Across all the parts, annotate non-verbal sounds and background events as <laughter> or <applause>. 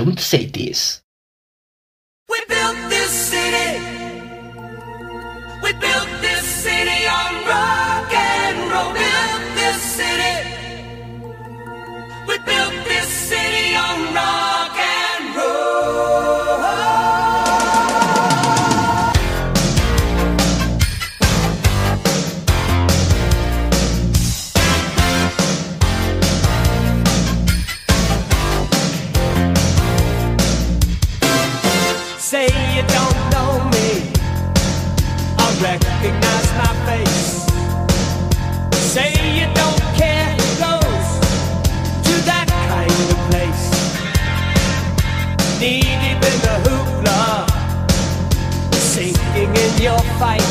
hacı sei disso. your fight.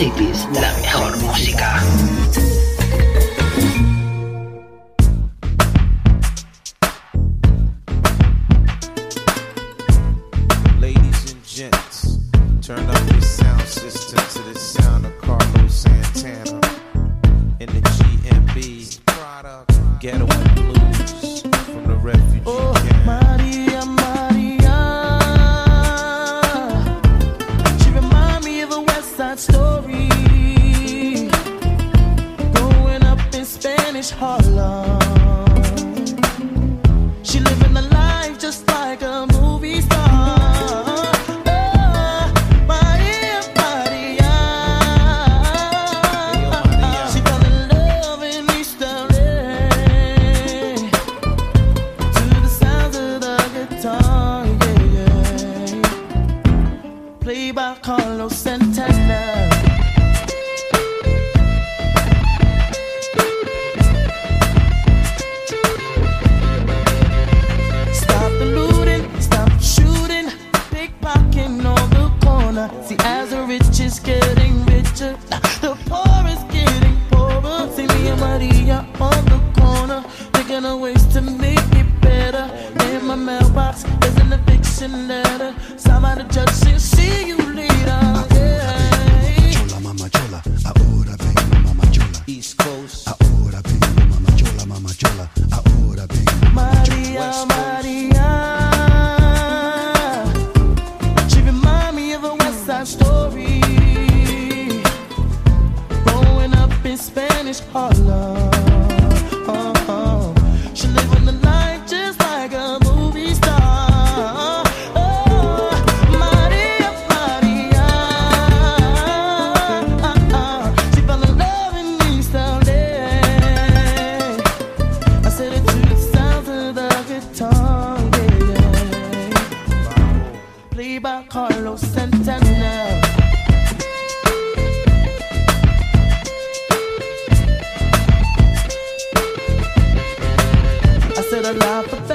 Ion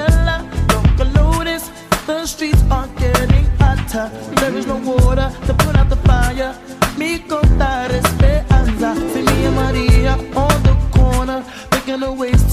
Stella, Coca Lotus. The streets are getting hotter. There is no water to put out the fire. Mi contar esperanza. See me and Maria on the corner, making a waste.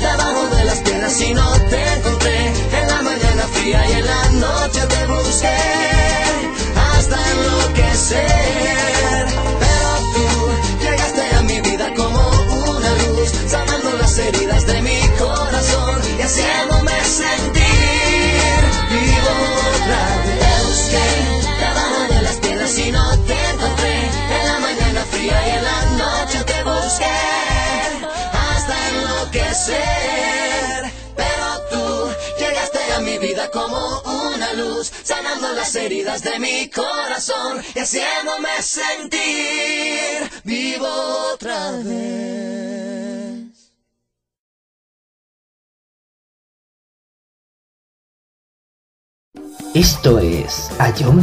Debajo de las piedras y no te encontré. En la mañana fría y en la noche te busqué hasta enloquecer. Pero tú llegaste a mi vida como una luz, sanando las heridas de mi corazón y haciéndome Pero tú llegaste a mi vida como una luz, sanando las heridas de mi corazón y haciéndome sentir vivo otra vez. Esto es A John.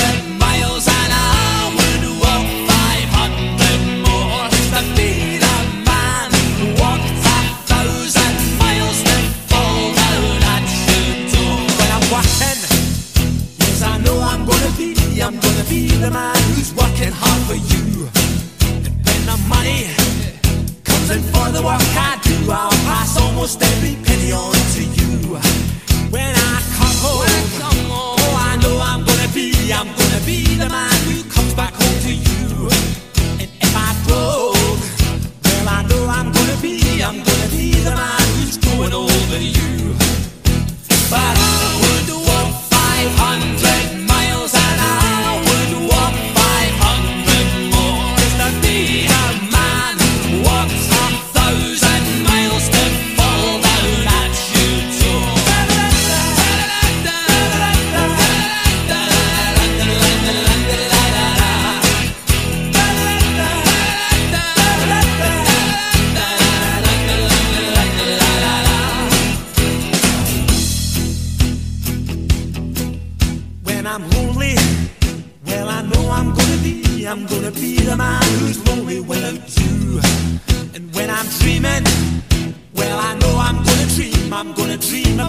I'm gonna be the man who's working hard for you. And when the money comes in for the work I do, I'll pass almost every penny on to you. When I come home, oh, I know I'm gonna be, I'm gonna be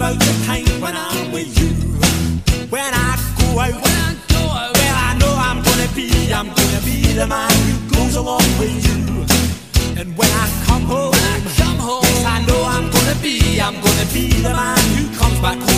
about the time when I'm with you. When I go out, when I go out, well, I know I'm gonna be, I'm gonna be the man who goes along with you. And when I come home, when I come home, yes, I know I'm gonna be, I'm gonna be the man who comes back home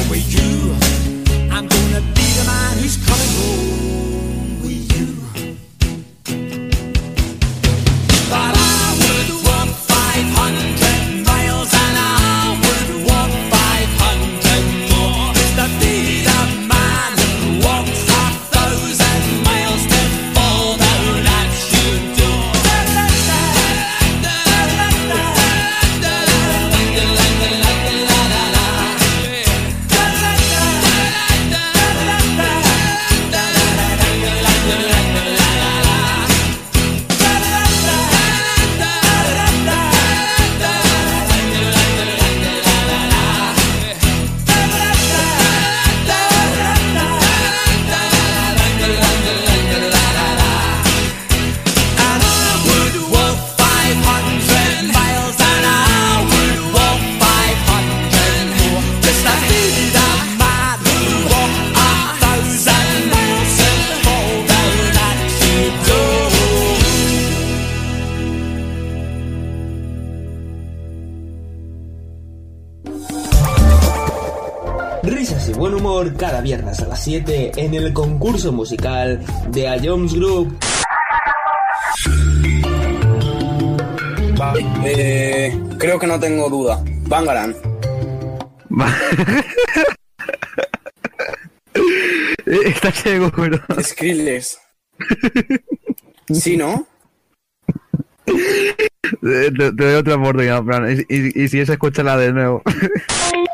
en el concurso musical de A Jones Group. Eh, creo que no tengo duda. Bangaran. <laughs> Eh, está ciego, pero. Skrillex. ¿Sí, no? <laughs> Eh, te, doy otra oportunidad, Fran. Y, y, y si es, escúchala de nuevo. <laughs>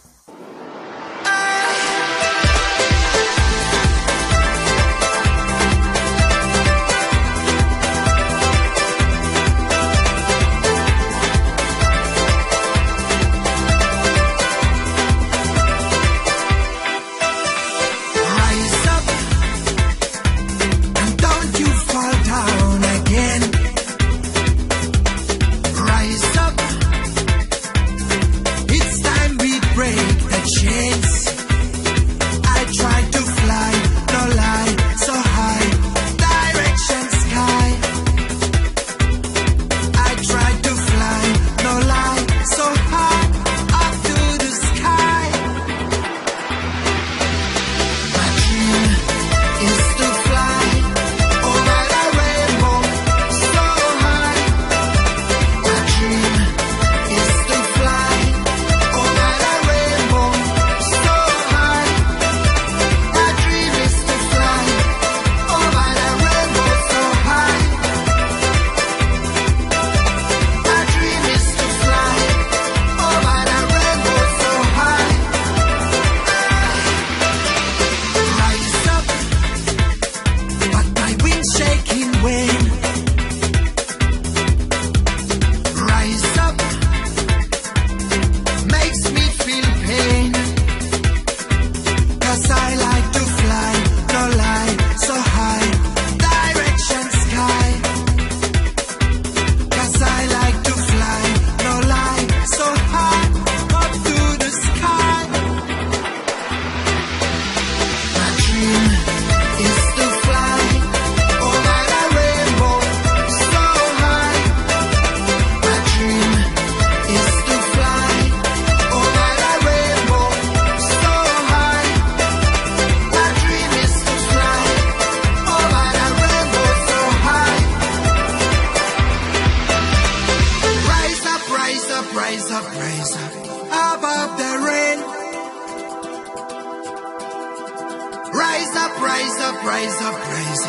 rise up, rise.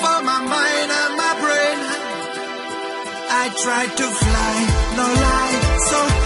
For my mind and my brain, I tried to fly, no lie, so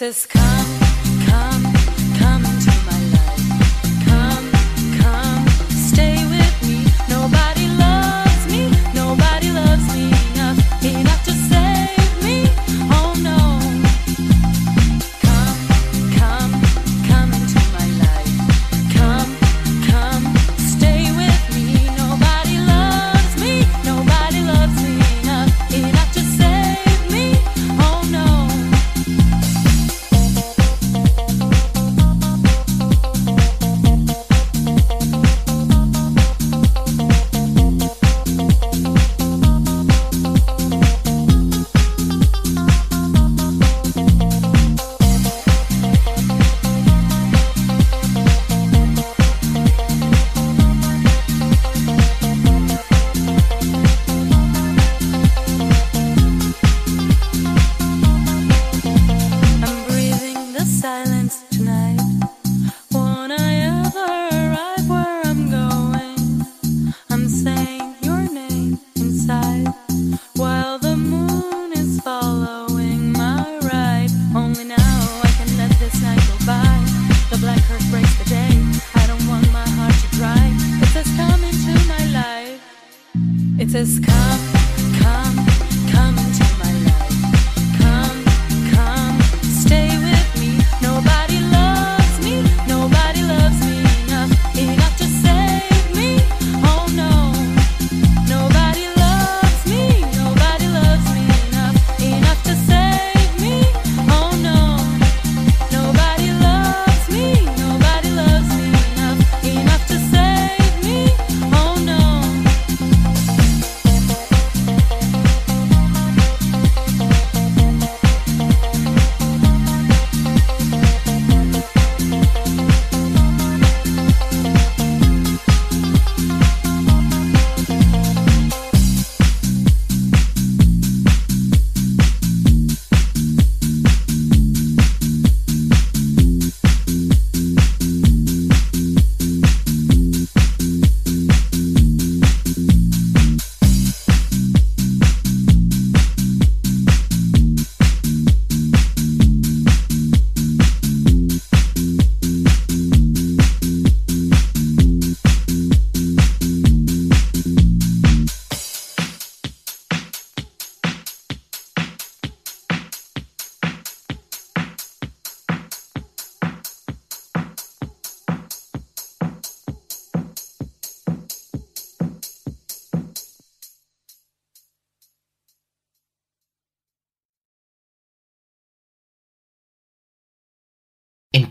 says,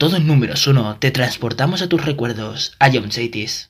En todos números 1 te transportamos a tus recuerdos, a John Chaitis.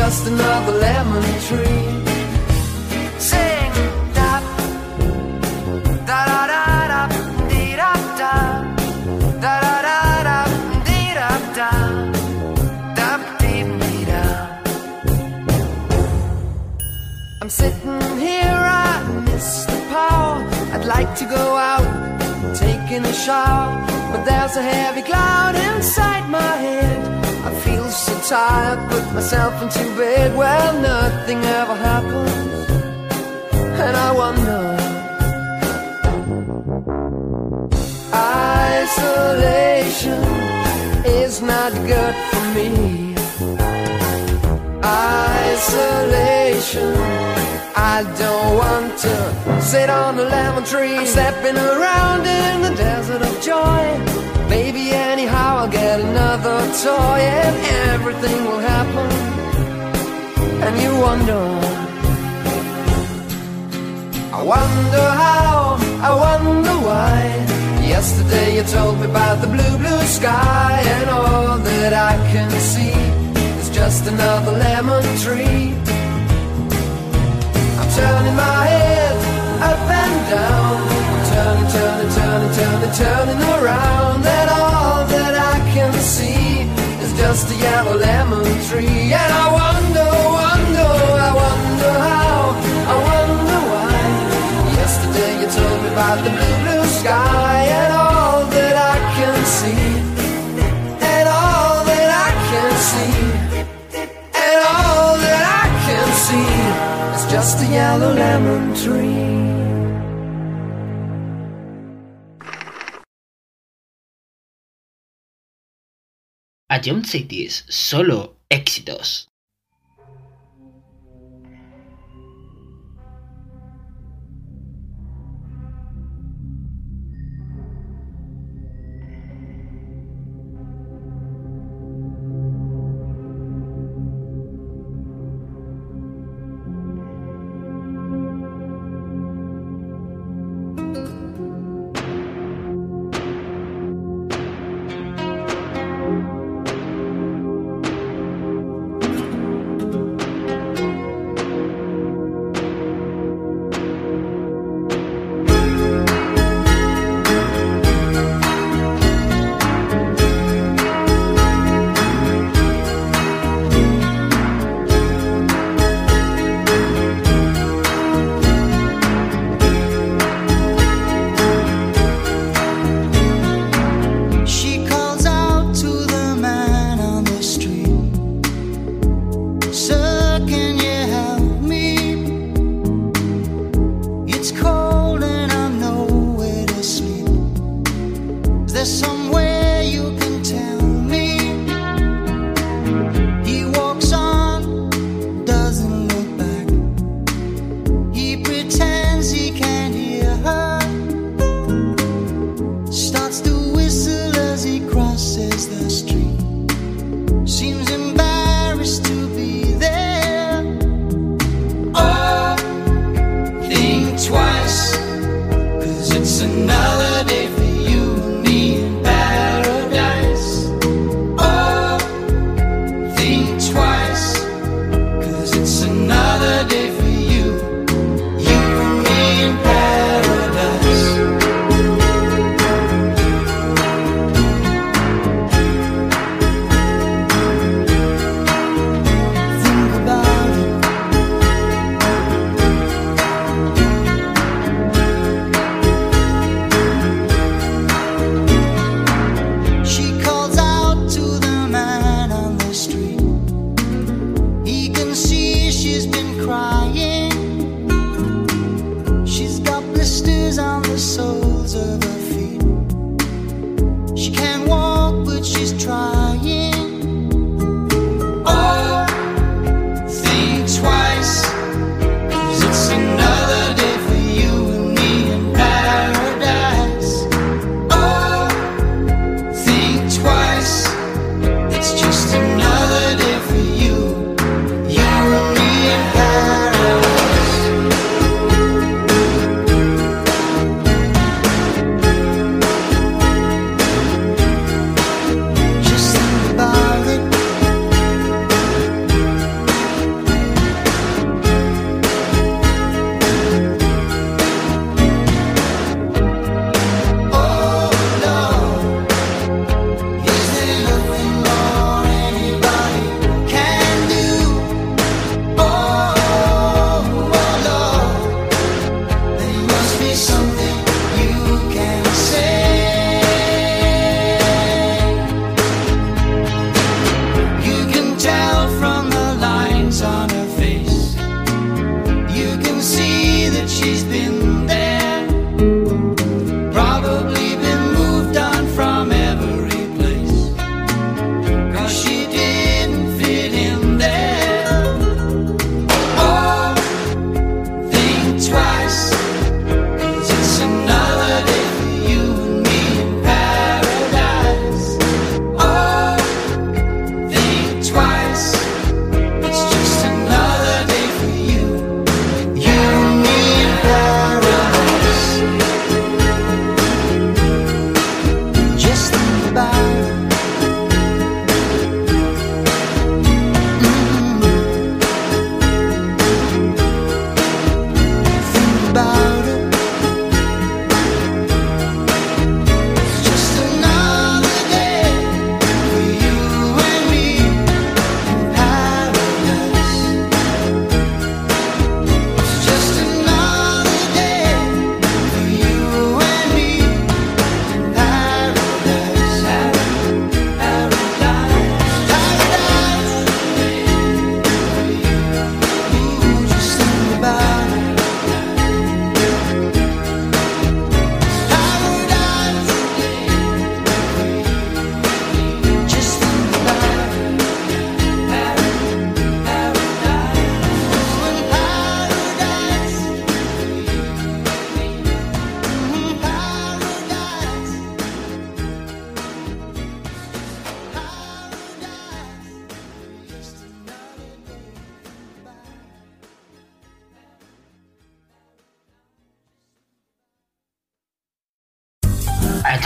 just another lemon tree. Sing da da da da da dee da da da da da da dee da da da dee dee da. I'm sitting here, I miss the power. I'd like to go out, taking a shower, but there's a heavy cloud inside my head. So tired, put myself into bed. Well, nothing ever happens, and I wonder. Isolation is not good for me. Isolation. I don't want to sit on a lemon tree. I'm stepping around in the desert of joy. Maybe anyhow I'll get another toy and everything will happen. And you wonder. I wonder how, I wonder why. Yesterday you told me about the blue, blue sky, and all that I can see is just another lemon tree. I'm turning my head up and down. I'm turning, turning, turning, turning, turning around, and all that I can see is just a yellow lemon tree. And I wonder, wonder, I wonder how, I wonder why. Yesterday you told me about the blue, blue sky, and all that I can see, and all that I can see, and all that I can see is just a yellow lemon tree. A John Cities, solo éxitos.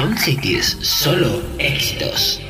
John Cities, solo éxitos.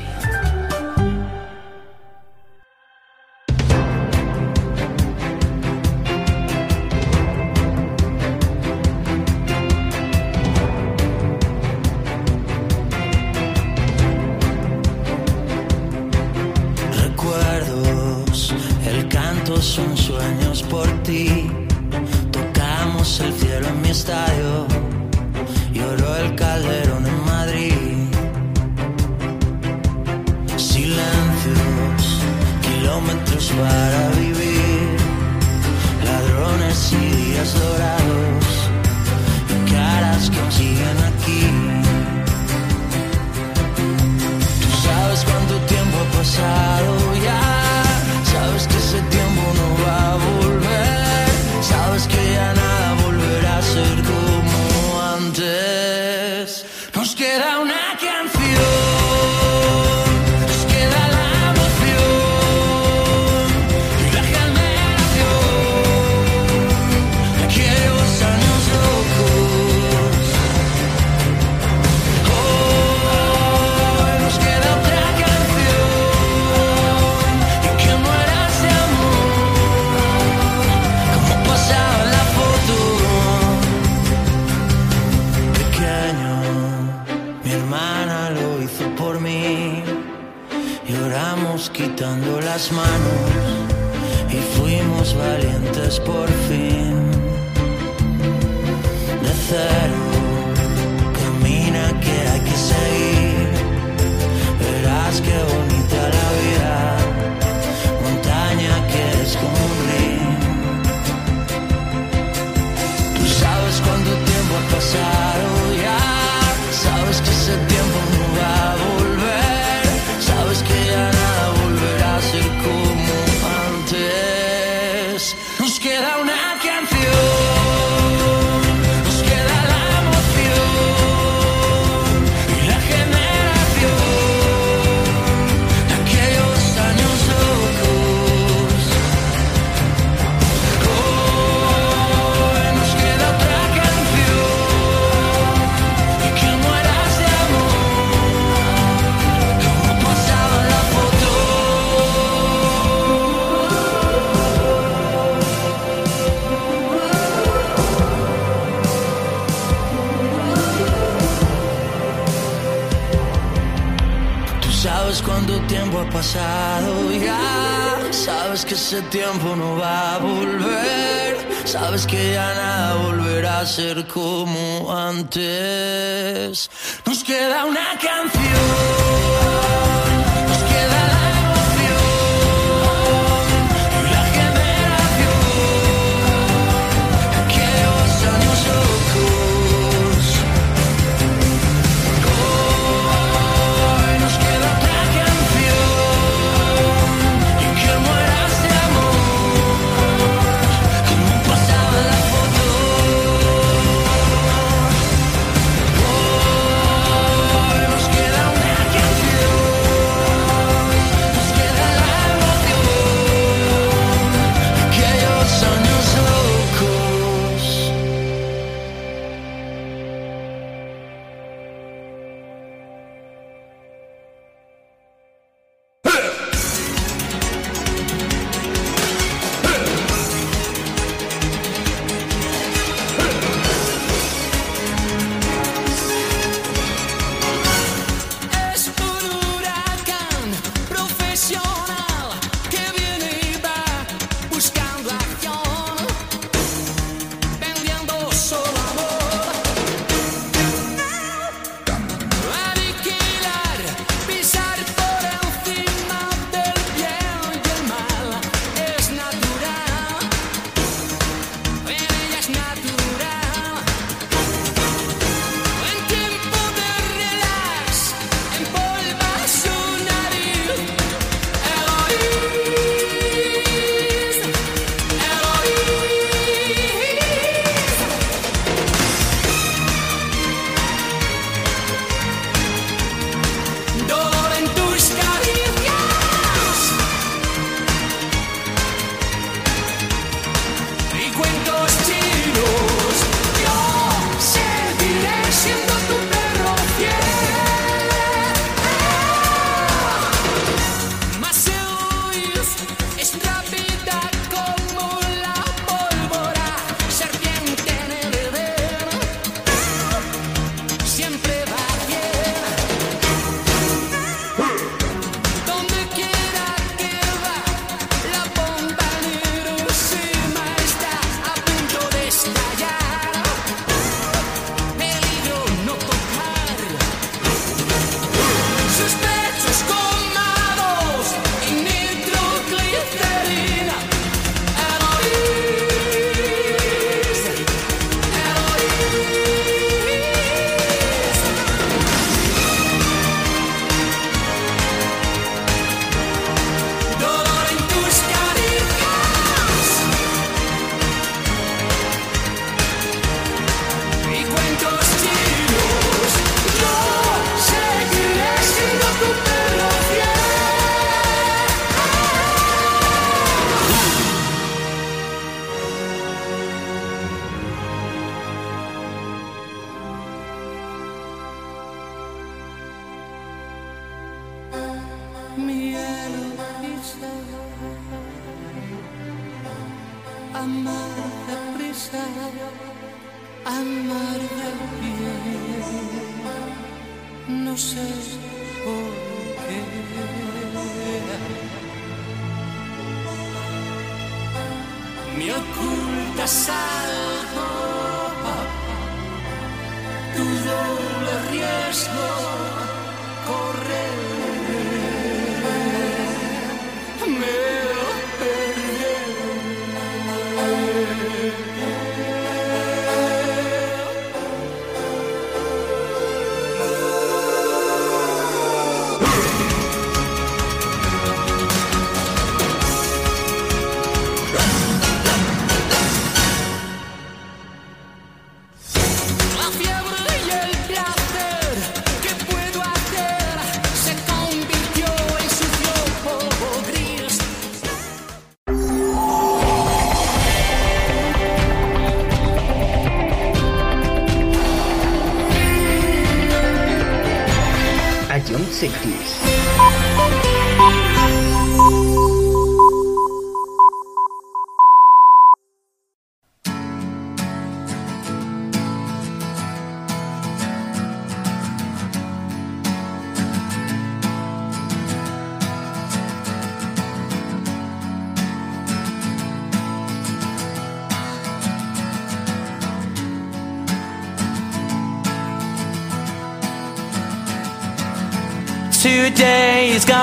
hace tiempo no va.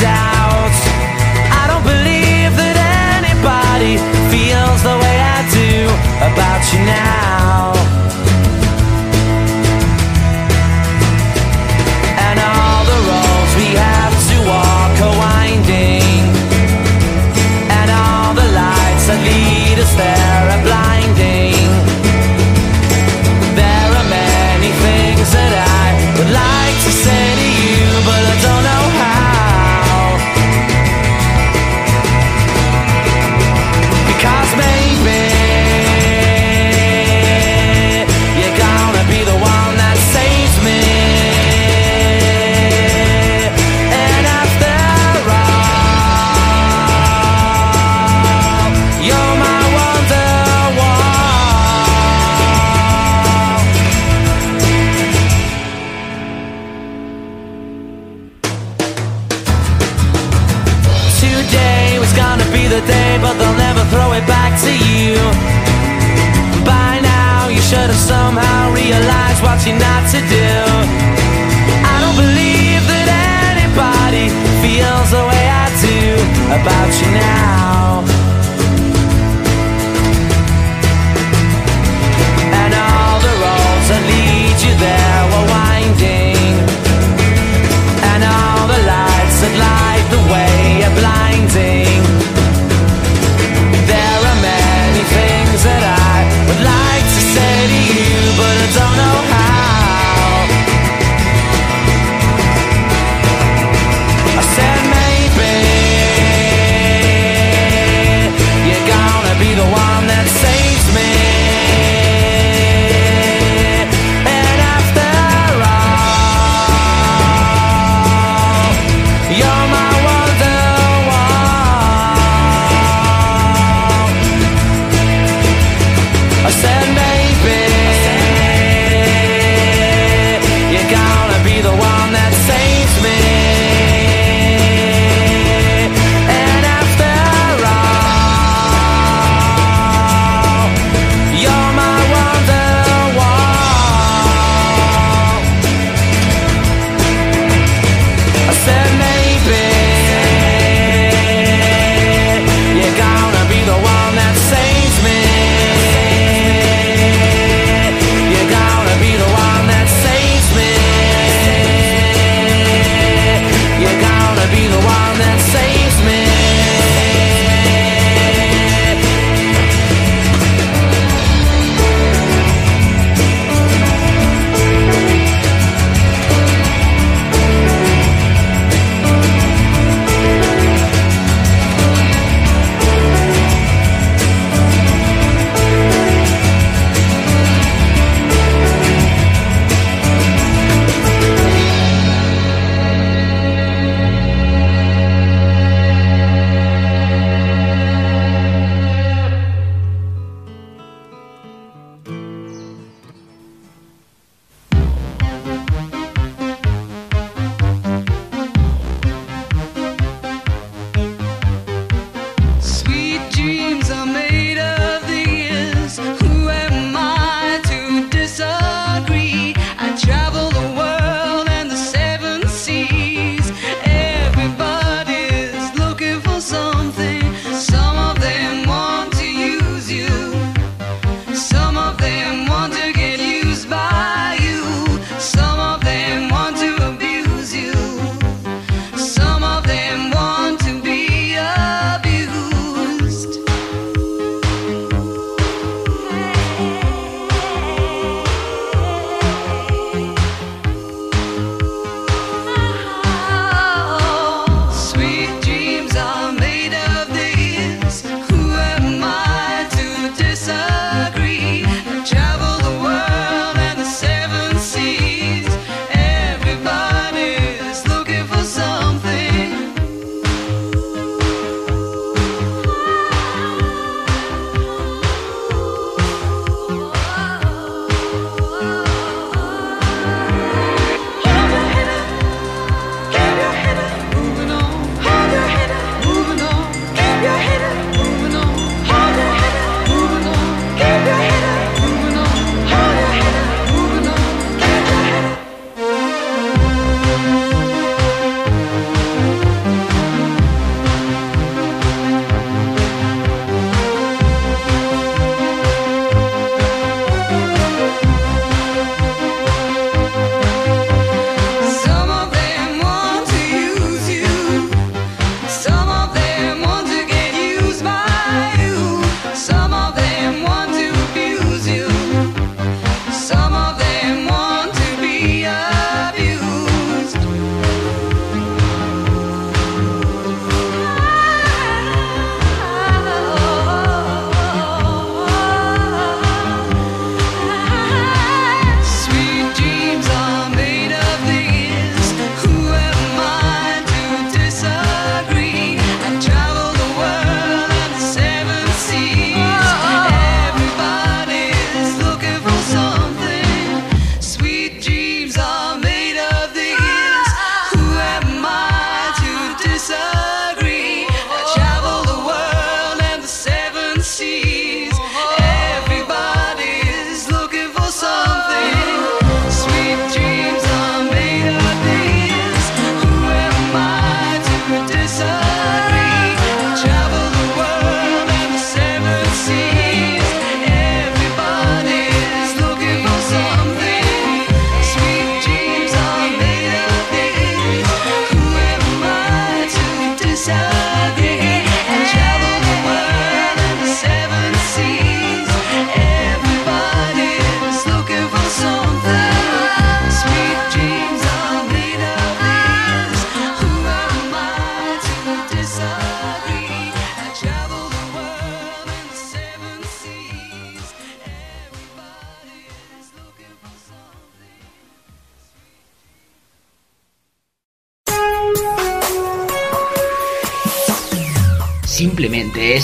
doubt. I don't believe that anybody feels the way I do about you now. And all the roads we have to walk are winding, and all the lights that lead us there are blinding. There are many things that I would like to say to you, but I don't somehow realized what you're not to do. I don't believe that anybody feels the way I do about you now.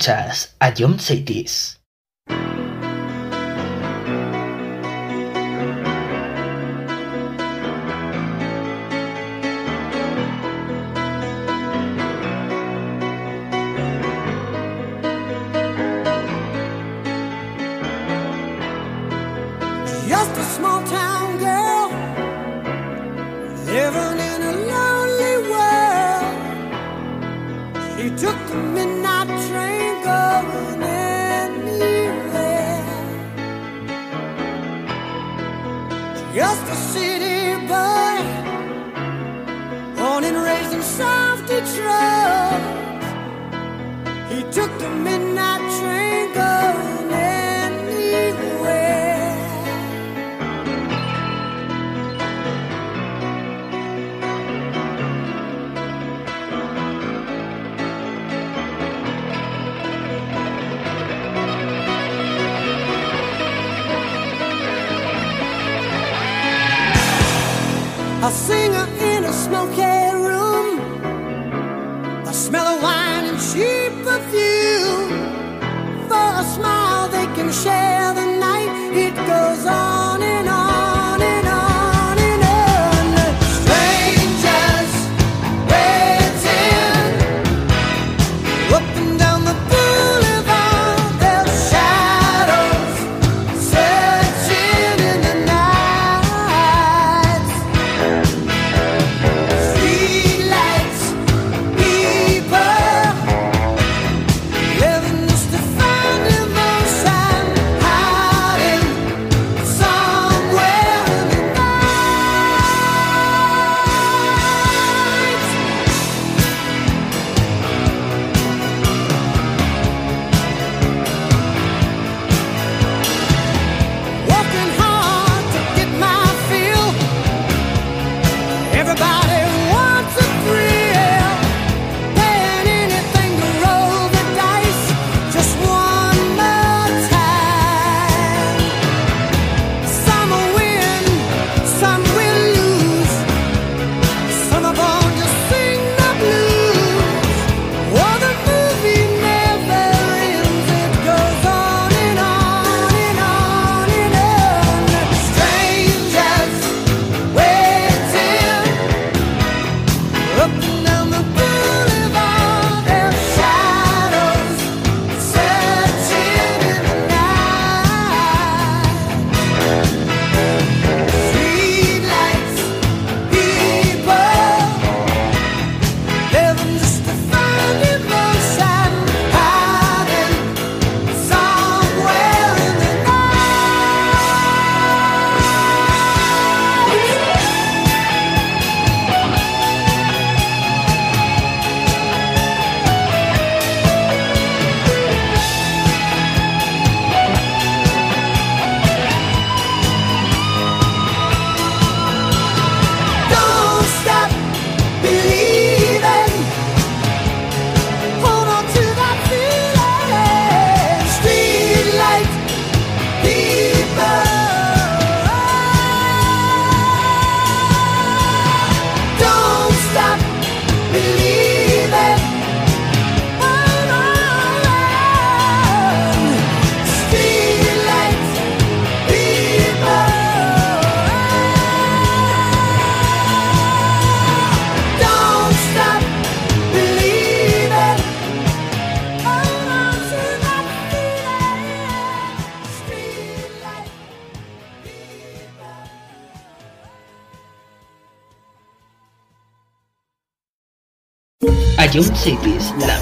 Escuchas a John Saitis. Cities, la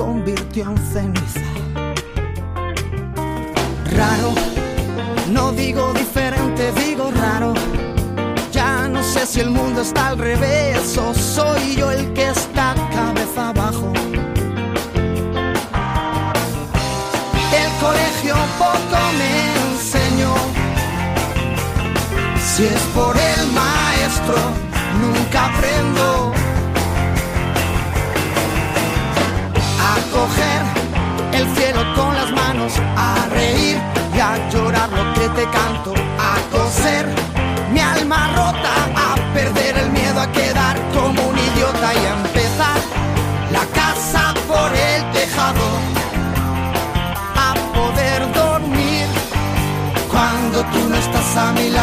convirtió en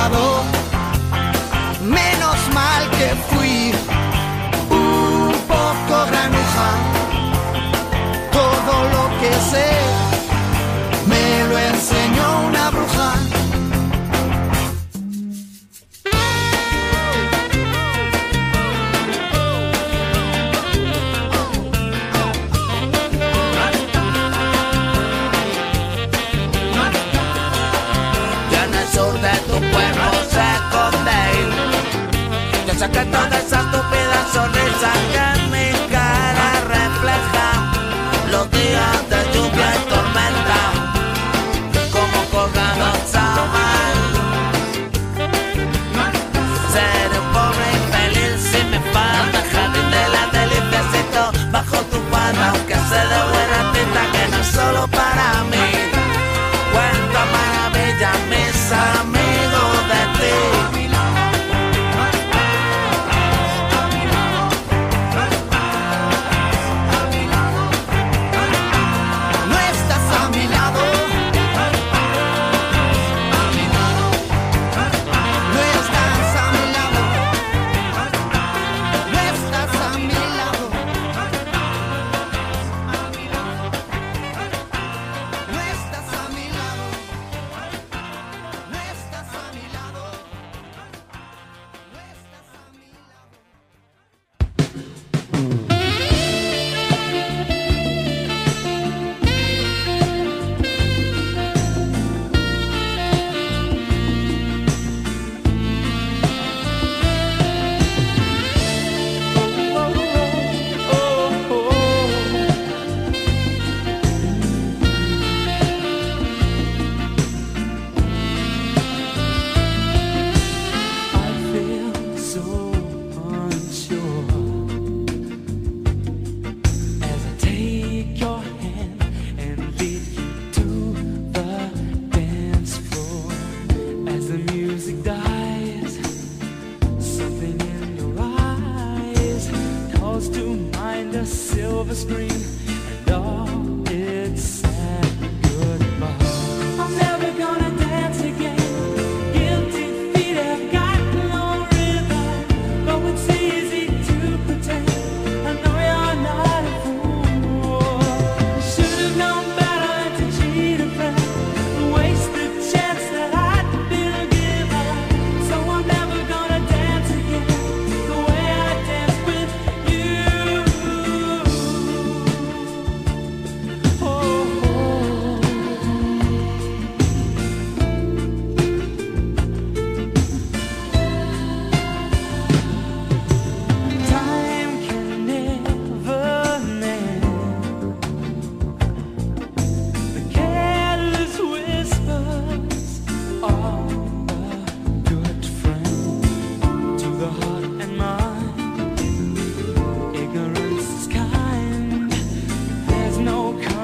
lado. I got.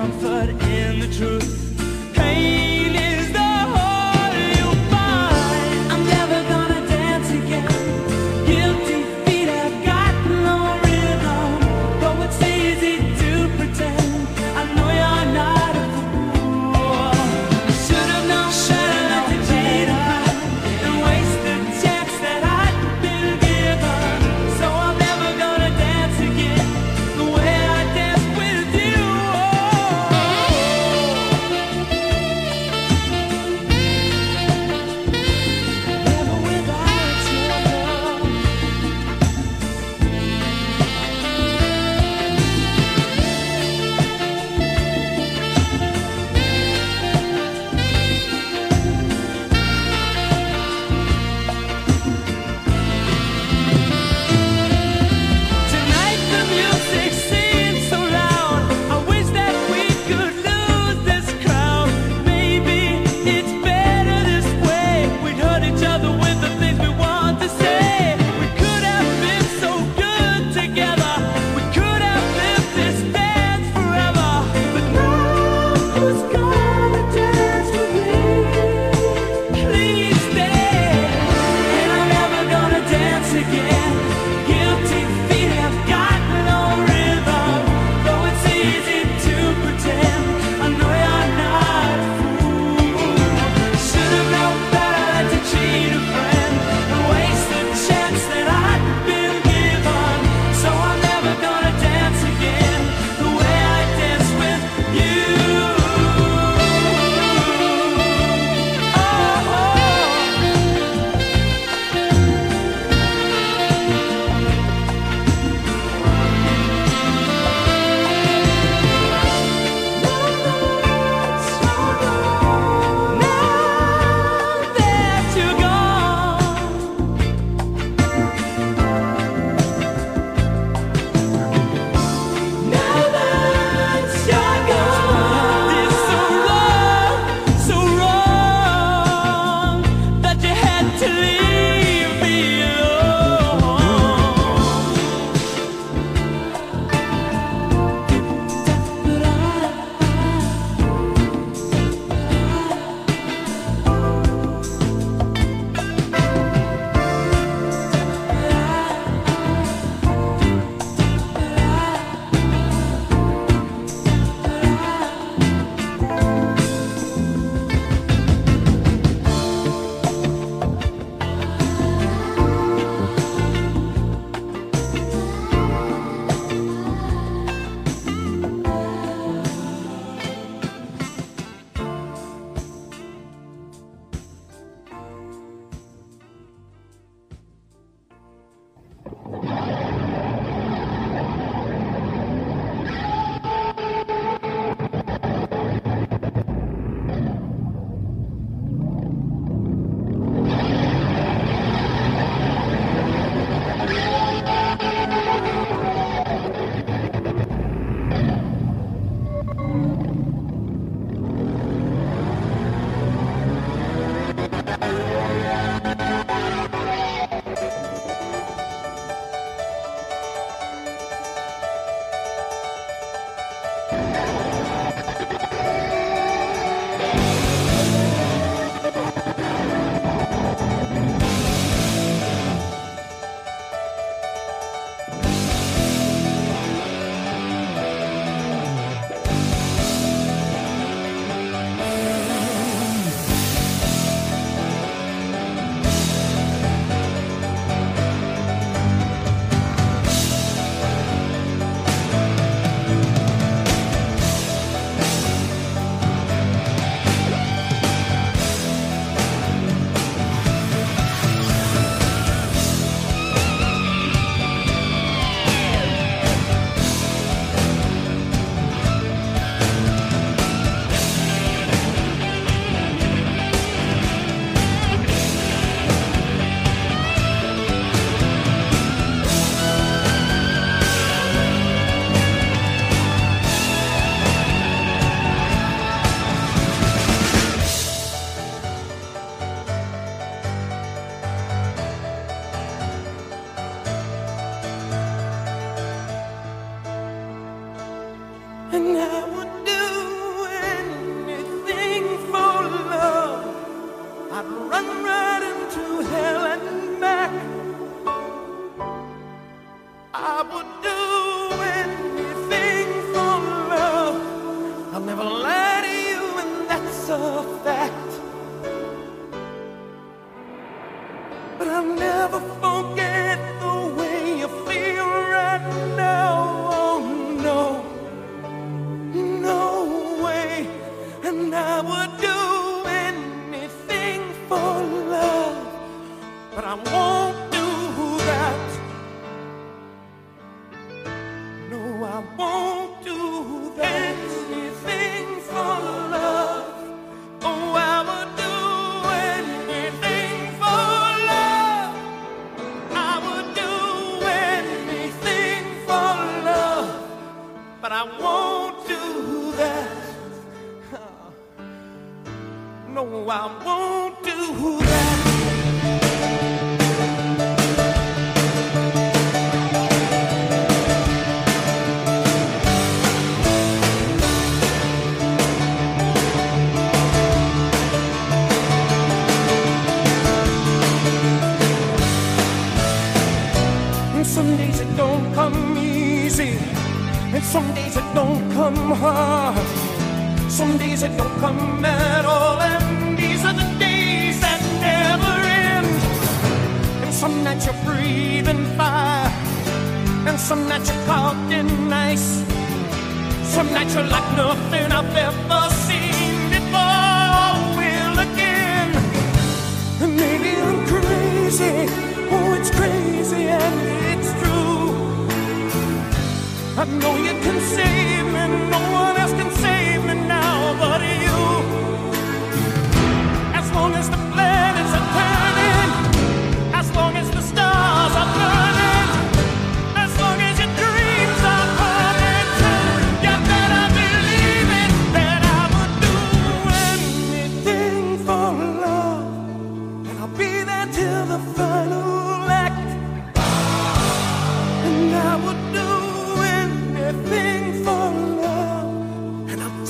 comfort in the truth.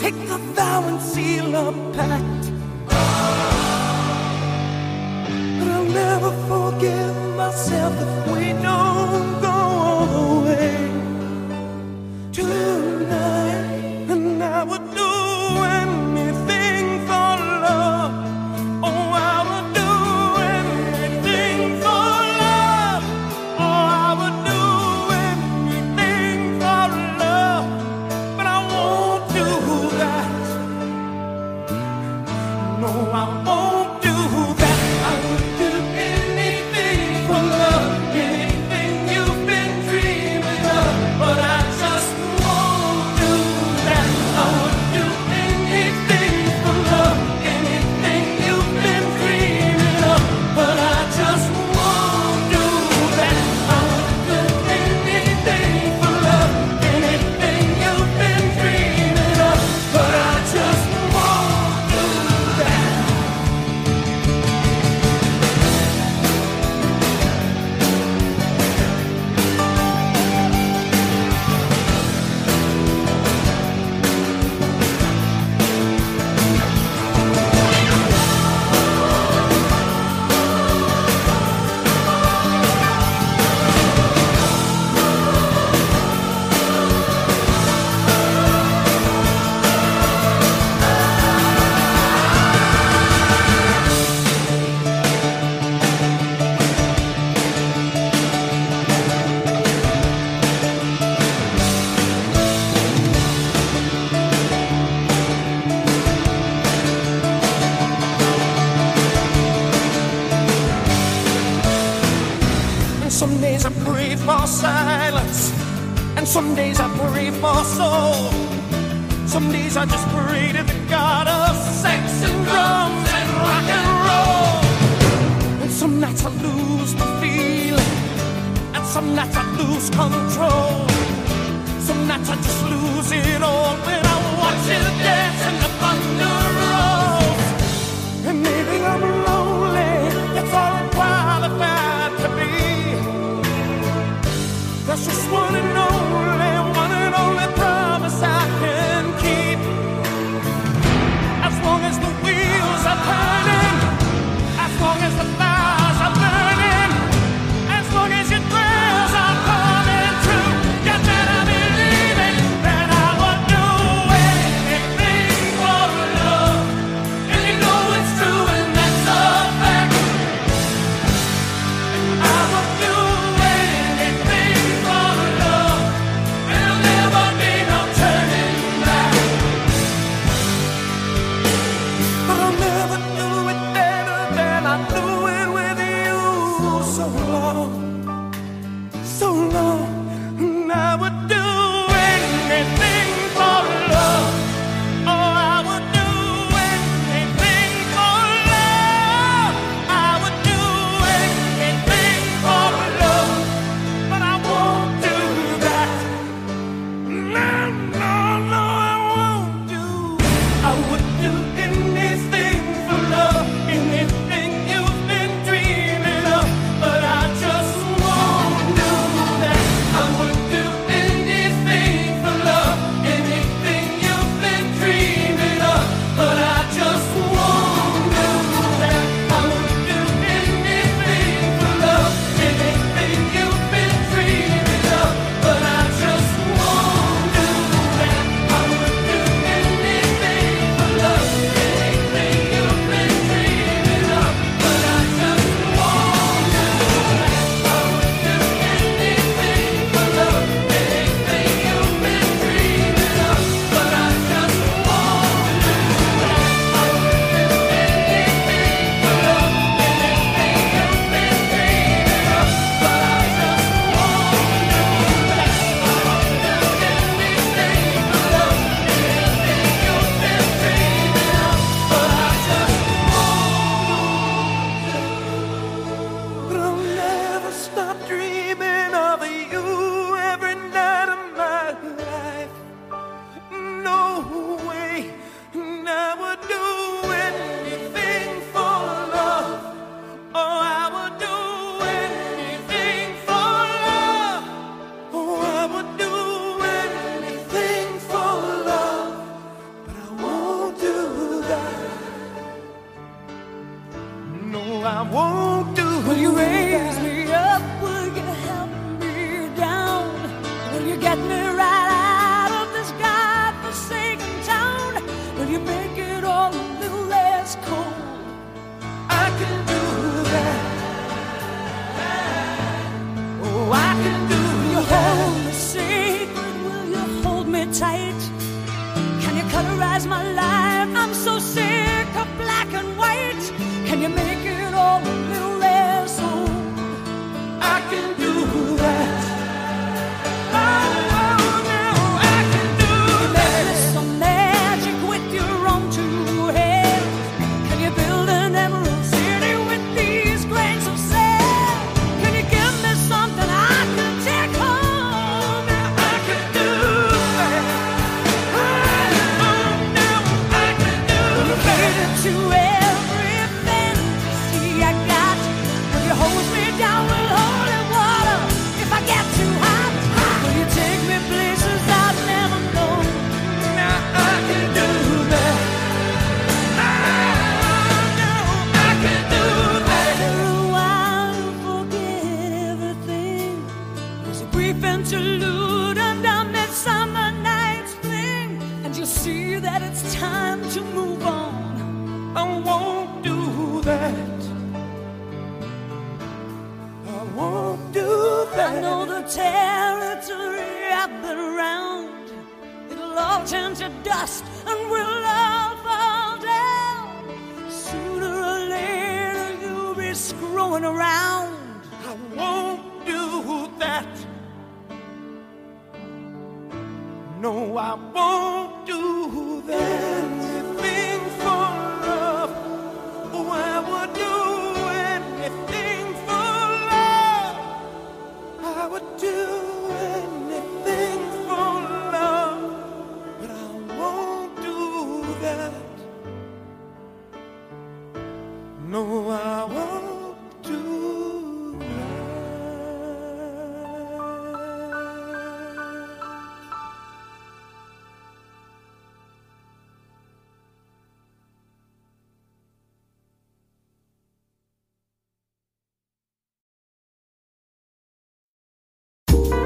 Take the vow and seal a pact. But I'll never forgive myself if we don't go all the way.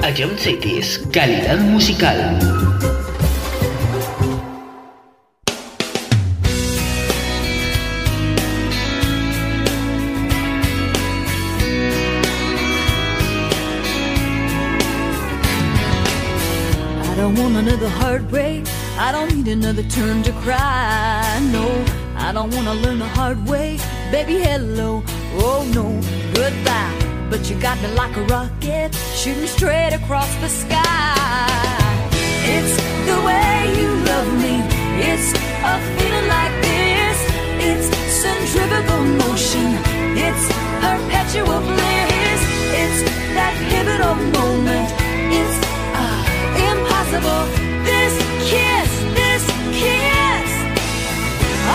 Ion Cities, calidad musical. I don't want another heartbreak. I don't need another turn to cry. No, I don't want to learn the hard way. Baby, hello. Oh no, goodbye. But you got me like a rocket, shooting straight across the sky. It's the way you love me. It's a feeling like this. It's centrifugal motion. It's perpetual bliss. It's that pivotal moment. It's ah, impossible. This kiss, this kiss,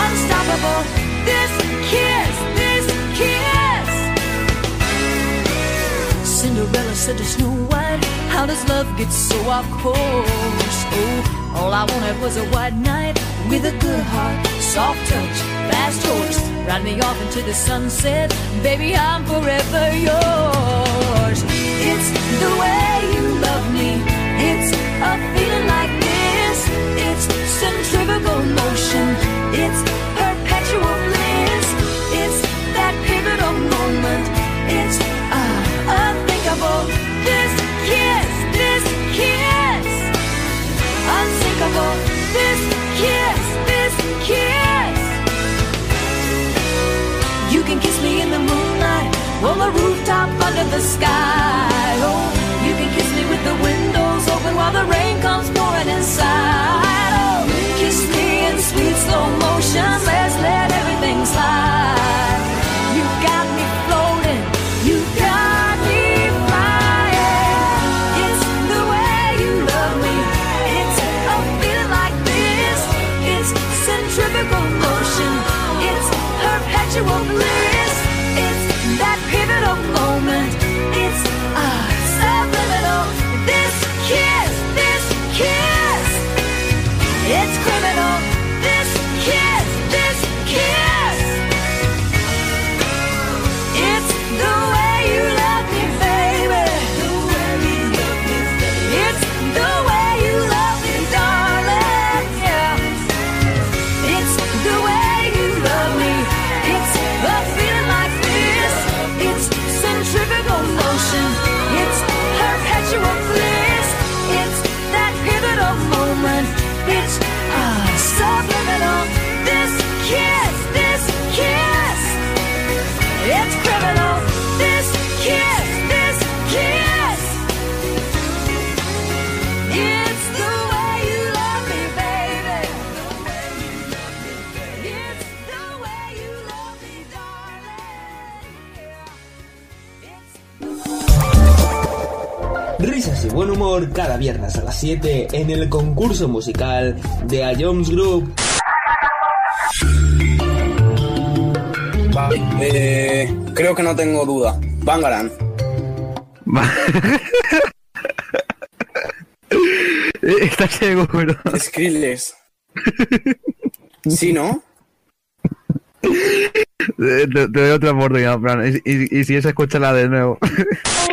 unstoppable. This Cinderella said to Snow White, How does love get so off course? Oh, all I wanted was a white knight with a good heart, soft touch, fast horse. Ride me off into the sunset, baby, I'm forever yours. It's the way you love me, it's a feeling like this. It's centrifugal motion, it's on the rooftop under the sky. Oh, you can kiss me with the windows open while the rain comes pouring inside. Oh, kiss me in sweet slow motion. Let's let everything slide. You got me floating. You got me flying. It's the way you love me. It's a feeling like this. It's centrifugal motion. It's perpetual bliss. Amor cada viernes a las 7 en el concurso musical de A Jones Group. Vale, eh, creo que no tengo duda. Bangaran. <laughs> ¿Estás seguro? Skrillex. <laughs> ¿Sí, no? Te, te doy otra oportunidad, Fran. Y, y- y si es, escúchala de nuevo. <laughs>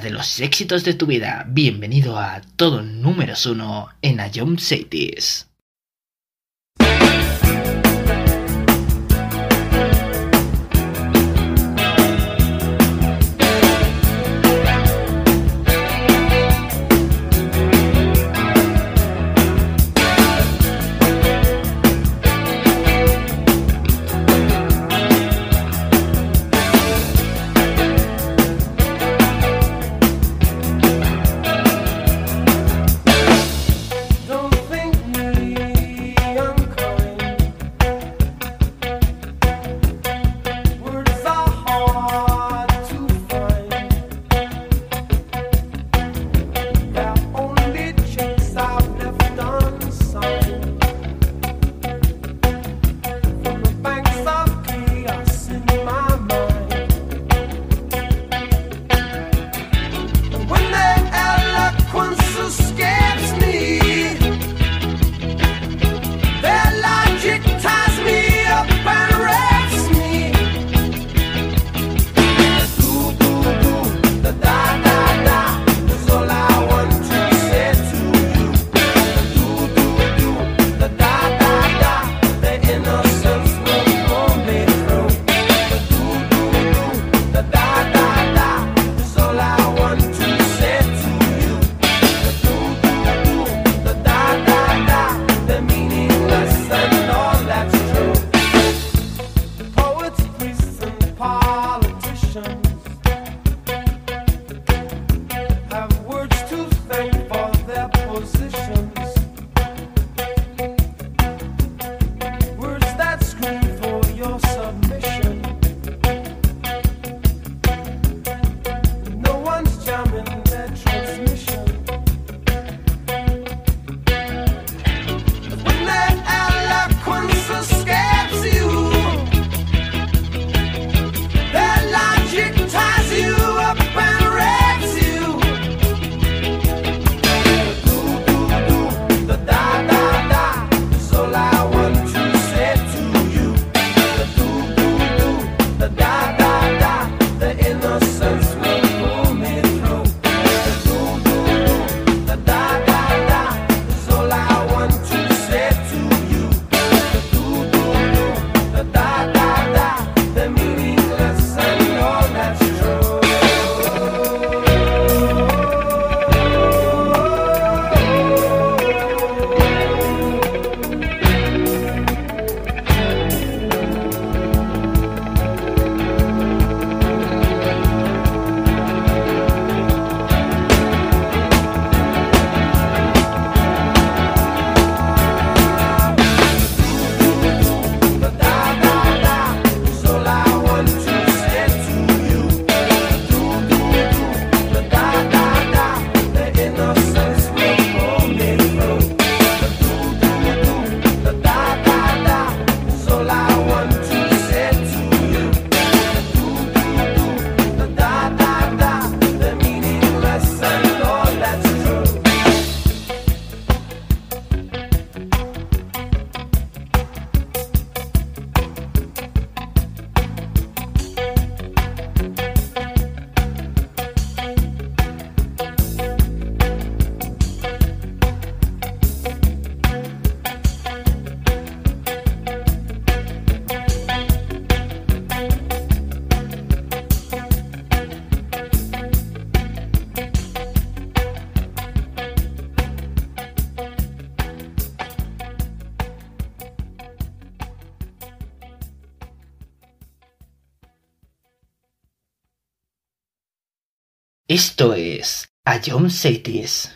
de los éxitos de tu vida. Bienvenido a todo número uno en Ayom Cities. Esto es A Cities.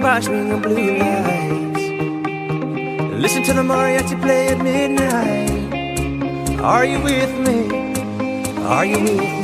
By swinging blue lights. Listen to the mariachi play at midnight. Are you with me? Are you with me?